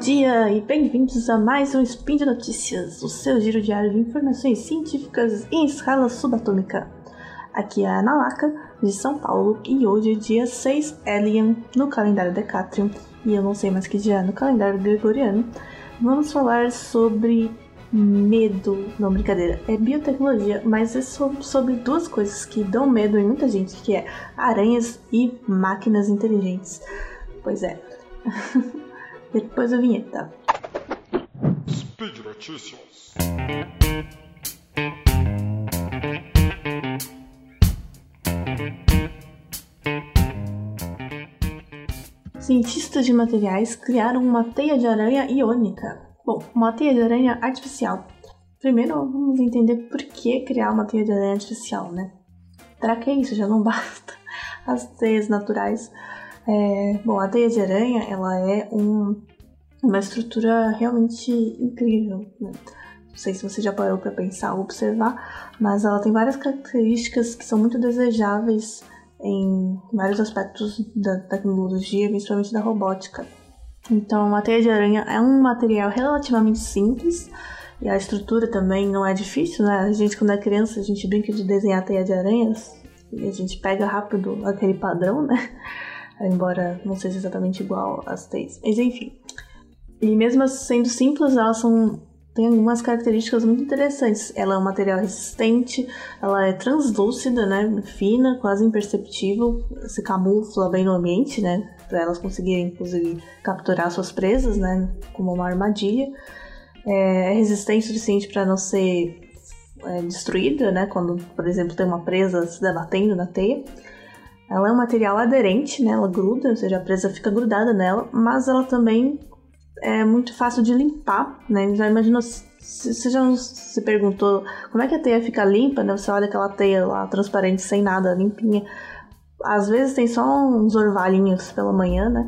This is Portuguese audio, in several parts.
dia e bem-vindos a mais um Spin de Notícias, o seu giro diário de informações científicas em escala subatômica. Aqui é a Nalaka, de São Paulo, e hoje é dia 6 Alien no calendário Decatrium, e eu não sei mais que dia é no calendário gregoriano. Vamos falar sobre medo, não brincadeira, é biotecnologia, mas é sobre duas coisas que dão medo em muita gente, que é aranhas e máquinas inteligentes. Pois é. Depois da vinheta. Speed Notícias. Cientistas de materiais criaram uma teia de aranha iônica. Bom, uma teia de aranha artificial. Primeiro vamos entender por que criar uma teia de aranha artificial, né? Para que isso? Já não basta as teias naturais é, bom, a teia de aranha, ela é um, uma estrutura realmente incrível, né? Não sei se você já parou para pensar ou observar, mas ela tem várias características que são muito desejáveis em vários aspectos da tecnologia, principalmente da robótica. Então, a teia de aranha é um material relativamente simples e a estrutura também não é difícil, né? A gente, quando é criança, a gente brinca de desenhar teia de aranhas e a gente pega rápido aquele padrão, né? Embora não seja exatamente igual às teias. Mas enfim. E mesmo sendo simples, elas são tem algumas características muito interessantes. Ela é um material resistente, ela é translúcida, né, fina, quase imperceptível, se camufla bem no ambiente, né, para elas conseguirem inclusive capturar suas presas, né, como uma armadilha. É, é resistente o suficiente para não ser é, destruída, né, quando, por exemplo, tem uma presa se debatendo na teia. Ela é um material aderente, né? Ela gruda, ou seja, a presa fica grudada nela, mas ela também é muito fácil de limpar, né? Já imaginou, você já se perguntou como é que a teia fica limpa, né? Você olha aquela teia lá transparente, sem nada, limpinha. Às vezes tem só uns orvalhinhos pela manhã, né?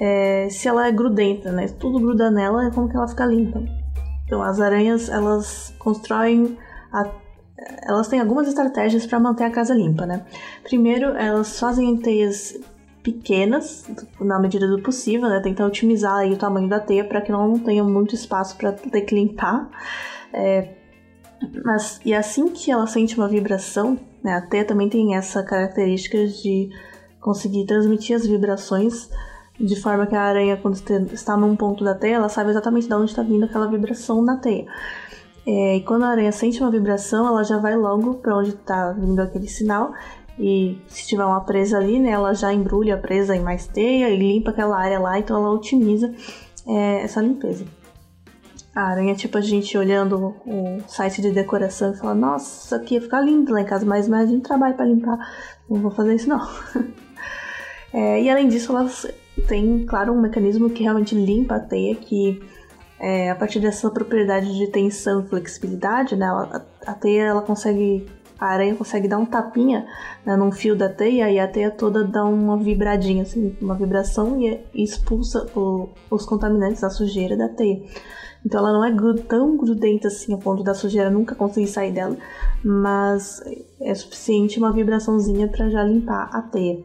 É, se ela é grudenta, né? Tudo gruda nela, é como que ela fica limpa. Então, as aranhas, elas constroem a elas têm algumas estratégias para manter a casa limpa, né? Primeiro, elas fazem teias pequenas, na medida do possível, né? Tentar otimizar o tamanho da teia para que não tenha muito espaço para ter que limpar. É, mas, e assim que ela sente uma vibração, né? A teia também tem essa característica de conseguir transmitir as vibrações de forma que a aranha, quando está num ponto da teia, ela sabe exatamente de onde está vindo aquela vibração na teia. É, e quando a aranha sente uma vibração, ela já vai logo para onde está vindo aquele sinal. E se tiver uma presa ali, né, ela já embrulha a presa em mais teia e limpa aquela área lá, então ela otimiza é, essa limpeza. A aranha, tipo, a gente olhando o site de decoração e fala, nossa, aqui ia ficar lindo lá em casa, mas imagina trabalho para limpar. Não vou fazer isso não. é, e além disso, elas têm, claro, um mecanismo que realmente limpa a teia, que é, a partir dessa propriedade de tensão e flexibilidade, né, ela, a, teia ela consegue, a aranha consegue dar um tapinha né, num fio da teia e a teia toda dá uma vibradinha, assim, uma vibração e, e expulsa o, os contaminantes, a sujeira da teia. Então ela não é tão grudenta assim a ponto da sujeira nunca conseguir sair dela, mas é suficiente uma vibraçãozinha para já limpar a teia.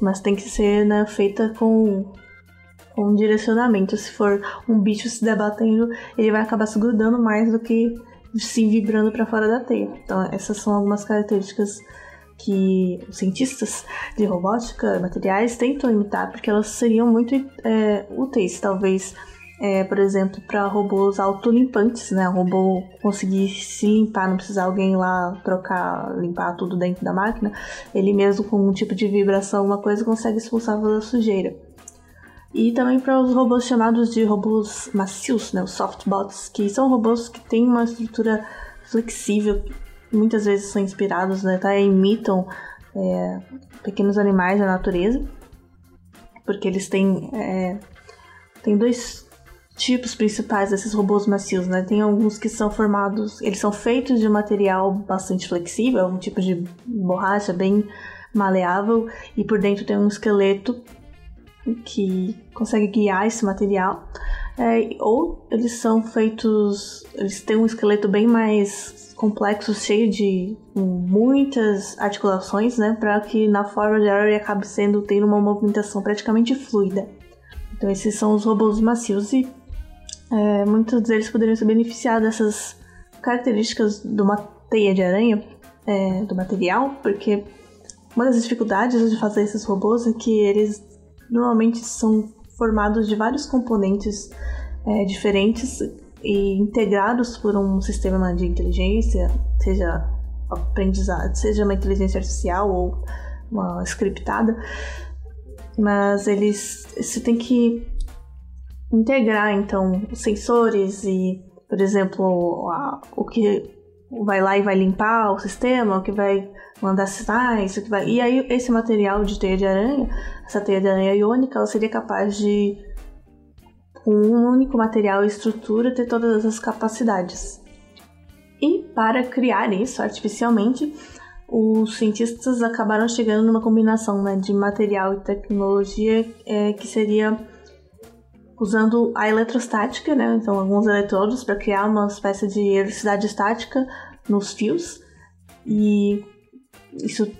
Mas tem que ser né, feita com um direcionamento. Se for um bicho se debatendo, ele vai acabar se grudando mais do que se vibrando para fora da teia. Então, essas são algumas características que os cientistas de robótica, materiais, tentam imitar, porque elas seriam muito é, úteis, talvez, é, por exemplo, para robôs autolimpantes, né? O robô conseguir se limpar, não precisar alguém lá trocar, limpar tudo dentro da máquina. Ele mesmo, com um tipo de vibração, uma coisa, consegue expulsar toda a sujeira. E também para os robôs chamados de robôs macios, né, os softbots, que são robôs que têm uma estrutura flexível, muitas vezes são inspirados, né, tá, imitam é, pequenos animais da natureza, porque eles têm, é, dois tipos principais desses robôs macios, né? Tem alguns que são formados, eles são feitos de um material bastante flexível, um tipo de borracha bem maleável e por dentro tem um esqueleto que consegue guiar esse material. É, ou eles são feitos, eles têm um esqueleto bem mais complexo, cheio de muitas articulações, né, para que na forma geral ele acabe sendo tendo uma movimentação praticamente fluida. Então esses são os robôs macios e é, muitos deles poderiam se beneficiar dessas características de uma teia de aranha, é, do material, porque uma das dificuldades de fazer esses robôs é que eles normalmente são formados de vários componentes é, diferentes e integrados por um sistema de inteligência, seja aprendizado, seja uma inteligência artificial ou uma scriptada, mas eles você tem que integrar então sensores e, por exemplo, a, o que vai lá e vai limpar o sistema, o que vai mandar sinais, o que vai. E aí esse material de teia de aranha, essa teia de aranha iônica, ela seria capaz de com um único material e estrutura ter todas essas capacidades. E para criar isso artificialmente, os cientistas acabaram chegando numa combinação né, de material e tecnologia é, que seria usando a eletrostática, né, então alguns eletrodos para criar uma espécie de eletricidade estática nos fios. E isso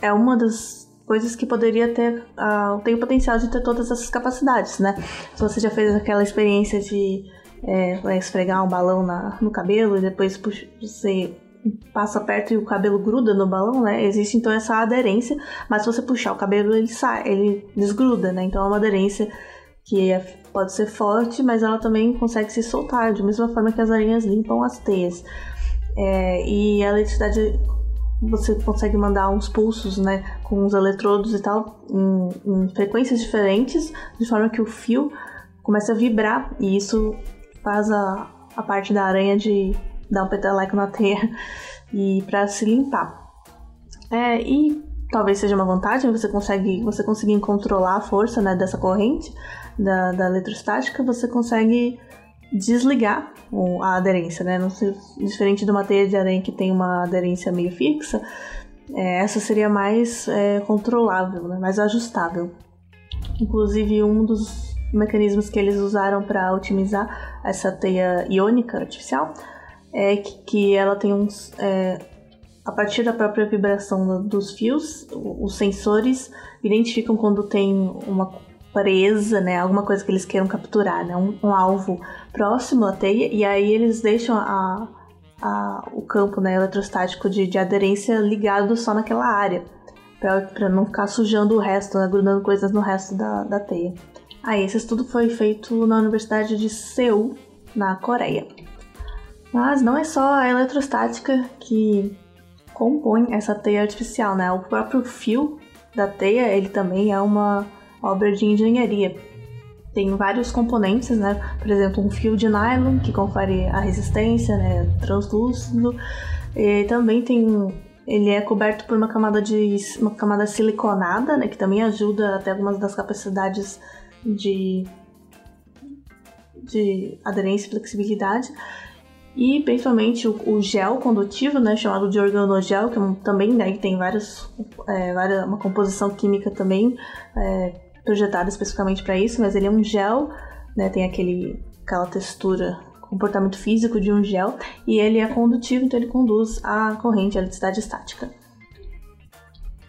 é uma das coisas que poderia ter uh, tem o potencial de ter todas essas capacidades, né? Se você já fez aquela experiência de é, esfregar um balão na, no cabelo e depois puxa, você passa perto e o cabelo gruda no balão, né? Existe então essa aderência, mas se você puxar o cabelo ele sai, ele desgruda, né? Então é uma aderência que é, pode ser forte, mas ela também consegue se soltar, de mesma forma que as aranhas limpam as teias. É, e a eletricidade você consegue mandar uns pulsos, né, com os eletrodos e tal, em, em frequências diferentes, de forma que o fio começa a vibrar e isso faz a, a parte da aranha de dar um peteleco na teia e para se limpar. É, e talvez seja uma vantagem você consegue você conseguir controlar a força né, dessa corrente da, da eletrostática, você consegue desligar a aderência, né? Não diferente de uma teia de aranha que tem uma aderência meio fixa, é, essa seria mais é, controlável, né? mais ajustável. Inclusive, um dos mecanismos que eles usaram para otimizar essa teia iônica artificial é que, que ela tem uns. É, a partir da própria vibração dos fios, os sensores identificam quando tem uma presa, né? Alguma coisa que eles queiram capturar, né? Um, um alvo próximo à teia, e aí eles deixam a, a, o campo né, eletrostático de, de aderência ligado só naquela área, para não ficar sujando o resto, né, grudando coisas no resto da, da teia. Aí, esse estudo foi feito na Universidade de Seul, na Coreia. Mas não é só a eletrostática que compõe essa teia artificial, né? O próprio fio da teia, ele também é uma obra de engenharia. Tem vários componentes, né? Por exemplo, um fio de nylon que confere a resistência, né? Translúcido. E também tem ele é coberto por uma camada de uma camada siliconada, né, que também ajuda até algumas das capacidades de de aderência e flexibilidade. E principalmente o, o, gel condutivo, né, chamado de organogel, que é também né, tem várias, é, várias, uma composição química também é, projetado especificamente para isso, mas ele é um gel, né, tem aquele, aquela textura, comportamento físico de um gel, e ele é condutivo, então ele conduz a corrente, a eletricidade estática.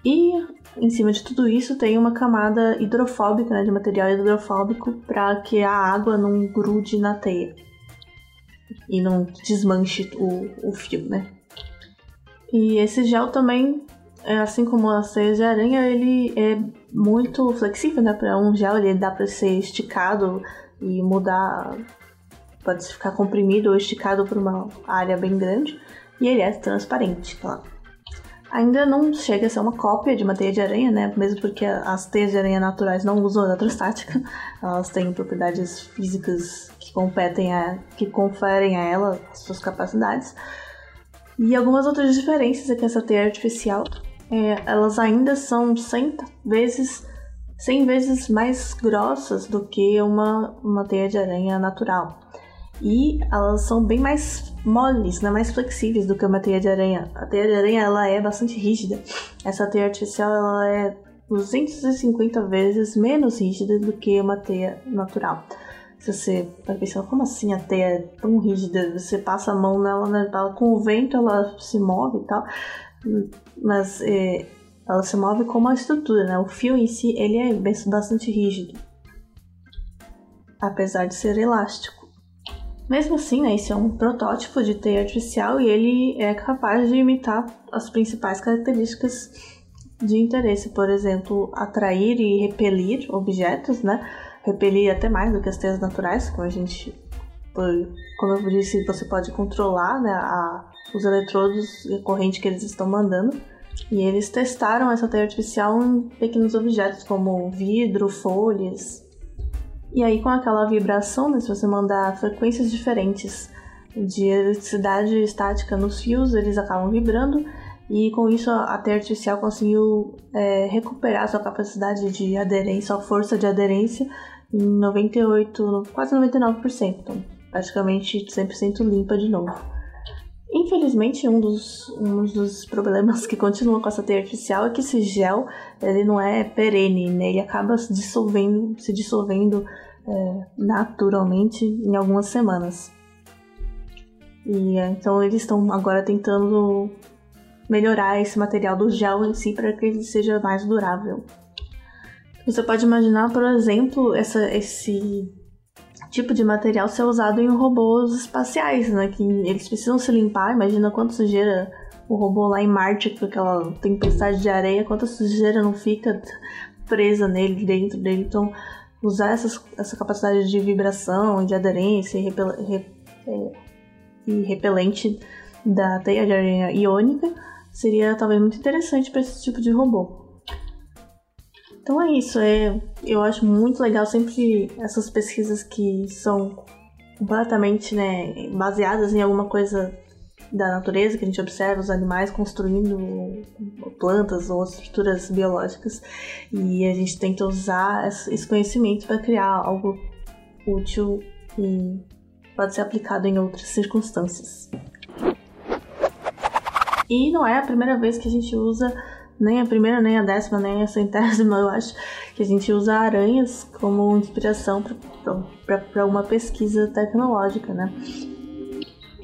E em cima de tudo isso tem uma camada hidrofóbica, né, de material hidrofóbico, para que a água não grude na teia e não desmanche o, o fio, né? E esse gel também assim como as teias de aranha, ele é muito flexível, né? Para um gel, ele dá para ser esticado e mudar, pode ficar comprimido ou esticado por uma área bem grande. E ele é transparente. Ainda não chega a ser uma cópia de uma teia de aranha, né? Mesmo porque as teias de aranha naturais não usam eletrostática, elas têm propriedades físicas que competem a, que conferem a ela as suas capacidades. E algumas outras diferenças é que essa teia artificial é, elas ainda são 100 vezes, 100 vezes mais grossas do que uma, uma teia de aranha natural. E elas são bem mais moles, né, mais flexíveis do que uma teia de aranha. A teia de aranha ela é bastante rígida. Essa teia artificial ela é 250 vezes menos rígida do que uma teia natural. Se você vai pensar, como assim a teia é tão rígida? Você passa a mão nela, né, com o vento ela se move e tal mas é, ela se move como uma estrutura, né? O fio em si ele é bastante rígido. apesar de ser elástico. Mesmo assim, né, esse é um protótipo de teia artificial e ele é capaz de imitar as principais características de interesse, por exemplo, atrair e repelir objetos, né? Repelir até mais do que as teias naturais, como a gente, como eu disse, você pode controlar né, a, os eletrodos e a corrente que eles estão mandando. E eles testaram essa teia artificial em pequenos objetos como vidro, folhas, e aí, com aquela vibração, né, se você mandar frequências diferentes de eletricidade estática nos fios, eles acabam vibrando. E com isso, a teia artificial conseguiu é, recuperar sua capacidade de aderência, sua força de aderência, em 98, quase 99%. Então, praticamente 100% limpa de novo. Infelizmente, um dos, um dos problemas que continua com essa teia artificial é que esse gel ele não é perene, né? ele acaba se dissolvendo, se dissolvendo é, naturalmente em algumas semanas. E é, então eles estão agora tentando melhorar esse material do gel em si para que ele seja mais durável. Você pode imaginar, por exemplo, essa, esse tipo de material ser usado em robôs espaciais, né? Que eles precisam se limpar. Imagina quanto sujeira o robô lá em Marte com aquela tempestade de areia, quanta sujeira não fica presa nele, dentro dele. Então, usar essas, essa capacidade de vibração, de aderência e, repel, re, é, e repelente da teia de aranha iônica seria talvez muito interessante para esse tipo de robô. Então é isso, é, eu acho muito legal sempre essas pesquisas que são completamente né, baseadas em alguma coisa da natureza que a gente observa os animais construindo plantas ou estruturas biológicas e a gente tenta usar esse conhecimento para criar algo útil e pode ser aplicado em outras circunstâncias. E não é a primeira vez que a gente usa nem a primeira, nem a décima, nem a centésima, eu acho que a gente usa aranhas como inspiração para uma pesquisa tecnológica, né?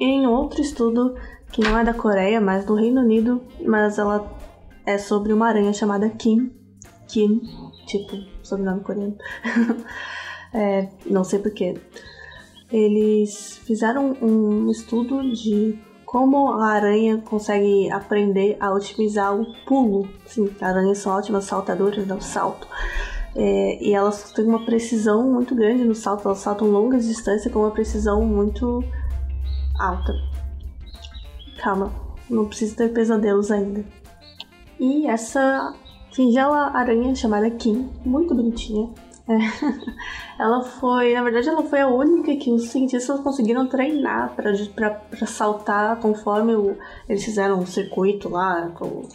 em outro estudo que não é da Coreia, mas do Reino Unido, mas ela é sobre uma aranha chamada Kim. Kim, tipo, sobrenome coreano. é, não sei porquê. Eles fizeram um estudo de como a aranha consegue aprender a otimizar o pulo. Sim, aranhas são ótimas saltadoras, dão salto. É, e elas têm uma precisão muito grande no salto, elas saltam longas distâncias com uma precisão muito alta. Calma, não precisa ter pesadelos ainda. E essa singela aranha chamada Kim, muito bonitinha. É. ela foi, na verdade, ela foi a única que os cientistas conseguiram treinar para saltar conforme o, eles fizeram um circuito lá, com,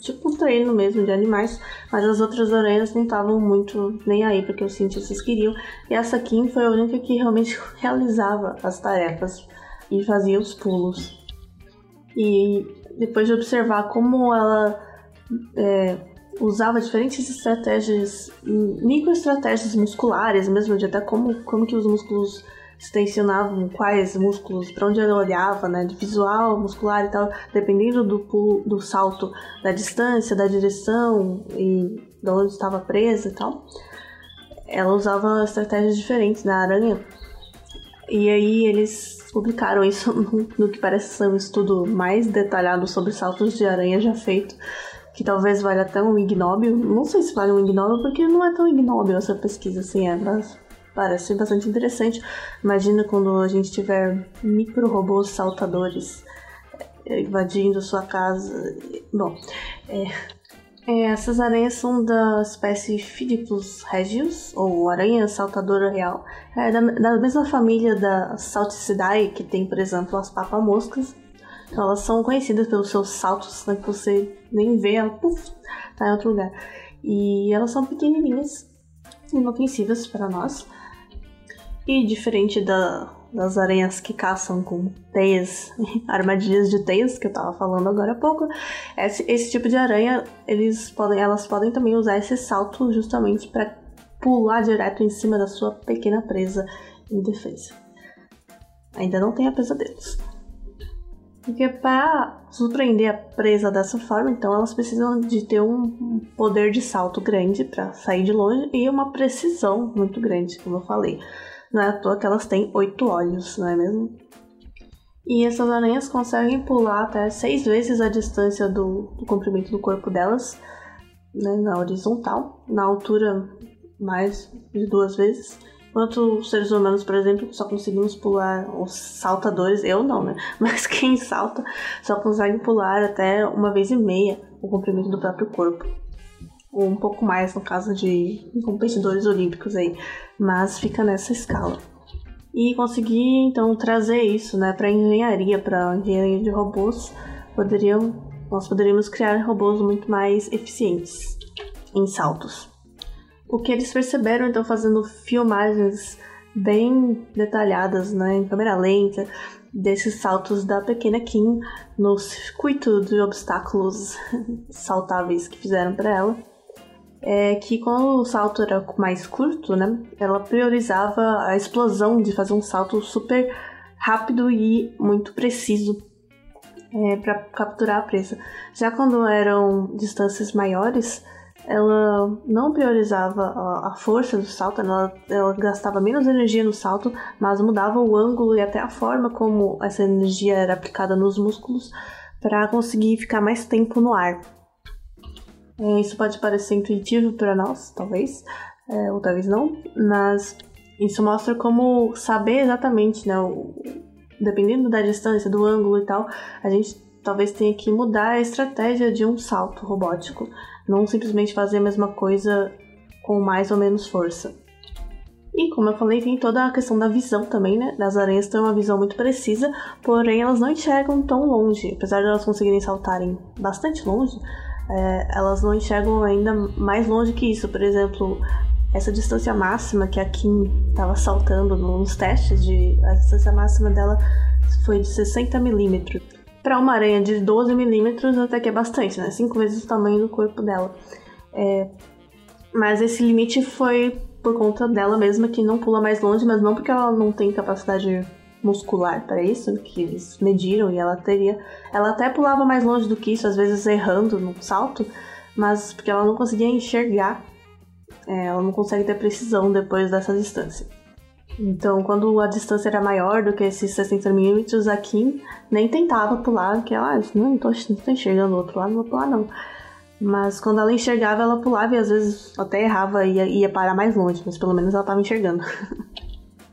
tipo um treino mesmo de animais, mas as outras aranhas não estavam muito nem aí porque os cientistas queriam. E essa Kim foi a única que realmente realizava as tarefas e fazia os pulos. E depois de observar como ela é, usava diferentes estratégias, microestratégias musculares, mesmo de até como, como que os músculos se tensionavam, quais músculos, para onde ela olhava, né, de visual, muscular e tal, dependendo do pulo, do salto, da distância, da direção e de onde estava presa e tal. Ela usava estratégias diferentes na aranha. E aí eles publicaram isso no, no, que parece ser um estudo mais detalhado sobre saltos de aranha já feito, que talvez valha um ignóbil. Não sei se vale um ignóbil, porque não é tão ignóbil essa pesquisa assim, é, mas parece bastante interessante. Imagina quando a gente tiver micro-robôs saltadores é, invadindo sua casa. Bom, é, é, essas aranhas são da espécie Phidipus regius, ou aranha saltadora real, é da, da mesma família da Salticidae, que tem, por exemplo, as papamoscas. Elas são conhecidas pelos seus saltos, né, que você nem vê, ela puff, tá em outro lugar. E elas são pequenininhas, inofensivas para nós. E diferente da, das aranhas que caçam com teias, armadilhas de teias, que eu tava falando agora há pouco, esse, esse tipo de aranha, eles podem, elas podem também usar esse salto justamente para pular direto em cima da sua pequena presa indefesa. Ainda não tenha pesadelos. Porque para surpreender a presa dessa forma, então elas precisam de ter um poder de salto grande para sair de longe e uma precisão muito grande, como eu falei. Não é à toa que elas têm oito olhos, não é mesmo? E essas aranhas conseguem pular até seis vezes a distância do, do comprimento do corpo delas, né, na horizontal, na altura mais de duas vezes. Enquanto os seres humanos, por exemplo, só conseguimos pular, os saltadores, eu não, né? Mas quem salta só consegue pular até uma vez e meia o comprimento do próprio corpo. Ou um pouco mais no caso de competidores olímpicos aí. Mas fica nessa escala. E conseguir então trazer isso né, para engenharia, para engenharia de robôs, poderiam, nós poderíamos criar robôs muito mais eficientes em saltos. O que eles perceberam, então, fazendo filmagens bem detalhadas, né, em câmera lenta, desses saltos da pequena Kim no circuito de obstáculos saltáveis que fizeram para ela, é que quando o salto era mais curto, né, ela priorizava a explosão de fazer um salto super rápido e muito preciso é, para capturar a presa. Já quando eram distâncias maiores, ela não priorizava a, força do salto, ela, ela gastava menos energia no salto, mas mudava o ângulo e até a forma como essa energia era aplicada nos músculos para conseguir ficar mais tempo no ar. É, isso pode parecer intuitivo para nós, talvez, é, ou talvez não, mas isso mostra como saber exatamente, né, o, dependendo da distância, do ângulo e tal, a gente talvez tenha que mudar a estratégia de um salto robótico não simplesmente fazer a mesma coisa com mais ou menos força. E como eu falei, tem toda a questão da visão também, né? As aranhas têm uma visão muito precisa, porém elas não enxergam tão longe. Apesar de elas conseguirem saltarem bastante longe, é, elas não enxergam ainda mais longe que isso. Por exemplo, essa distância máxima que a Kim estava saltando nos testes, de, a distância máxima dela foi de 60 milímetros. Para uma aranha de 12 milímetros, até que é bastante, né? Cinco vezes o tamanho do corpo dela. É... Mas esse limite foi por conta dela mesma, que não pula mais longe, mas não porque ela não tem capacidade muscular para isso, que eles mediram e ela teria. Ela até pulava mais longe do que isso, às vezes errando no salto, mas porque ela não conseguia enxergar, é, ela não consegue ter precisão depois dessa distância. Então, quando a distância era maior do que esses 60 milímetros, a Kim nem tentava pular, porque ela, ah, não, tô, não tô enxergando o outro lado, não vou pular não. Mas quando ela enxergava, ela pulava e às vezes até errava e ia, ia parar mais longe, mas pelo menos ela estava enxergando.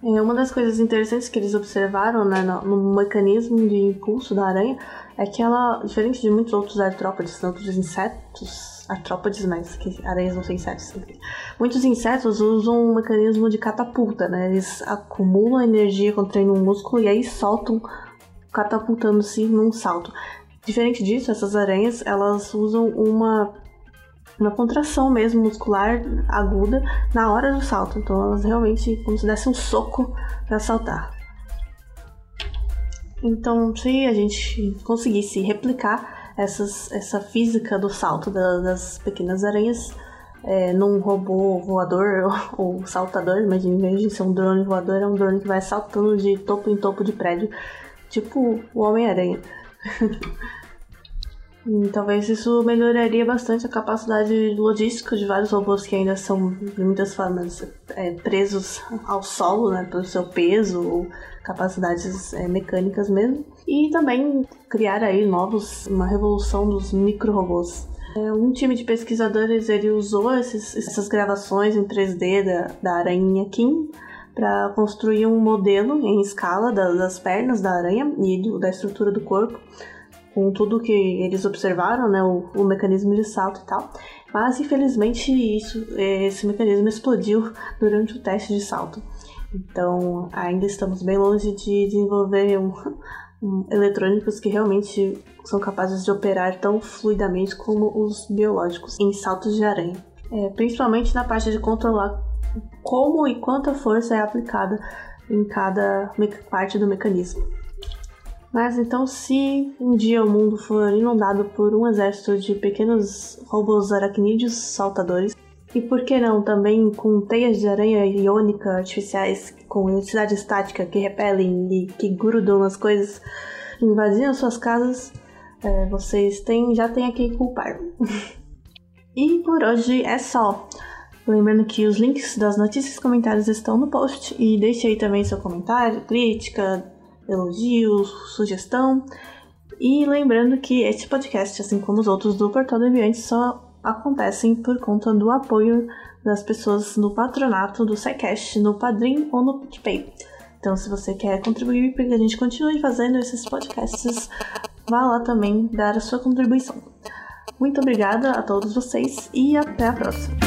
é, uma das coisas interessantes que eles observaram né, no, no, mecanismo de impulso da aranha é que ela, diferente de muitos outros artrópodes, outros insetos, artrópodes, mas que aranhas não são insetos. Muitos insetos usam um mecanismo de catapulta, né? Eles acumulam energia contraindo um músculo e aí soltam, catapultando-se num salto. Diferente disso, essas aranhas, elas usam uma uma contração mesmo muscular aguda na hora do salto. Então elas realmente como se desse um soco para saltar. Então, se a gente conseguisse replicar essas, essa física do salto da, das pequenas aranhas é, num robô voador ou, saltador, mas em vez de ser um drone voador, é um drone que vai saltando de topo em topo de prédio, tipo o Homem-Aranha. talvez isso melhoraria bastante a capacidade logística de vários robôs que ainda são, de muitas formas, é, presos ao solo, né, pelo seu peso ou capacidades é, mecânicas mesmo. E também criar aí novos, uma revolução dos micro-robôs. É, um time de pesquisadores ele usou esses, essas gravações em 3D da, da aranha Kim para construir um modelo em escala das, das pernas da aranha e do, da estrutura do corpo com tudo que eles observaram, né, o, o, mecanismo de salto e tal. Mas infelizmente isso, esse mecanismo explodiu durante o teste de salto. Então ainda estamos bem longe de desenvolver um, um, eletrônicos que realmente são capazes de operar tão fluidamente como os biológicos em saltos de aranha. É, principalmente na parte de controlar como e quanta força é aplicada em cada parte do mecanismo. Mas então, se um dia o mundo for inundado por um exército de pequenos robôs aracnídeos saltadores, e por que não também com teias de aranha iônica artificiais com eletricidade estática que repelem e que grudam nas coisas, invadiram suas casas, é, vocês têm, já têm a quem culpar. e por hoje é só. Lembrando que os links das notícias e comentários estão no post e deixe aí também seu comentário, crítica, elogio, sugestão. E lembrando que este podcast, assim como os outros do Portal do Ambiente, só acontecem por conta do apoio das pessoas no patronato do SciCast, no Padrim ou no PicPay. Então, se você quer contribuir para que a gente continue fazendo esses podcasts, vá lá também dar a sua contribuição. Muito obrigada a todos vocês e até a próxima!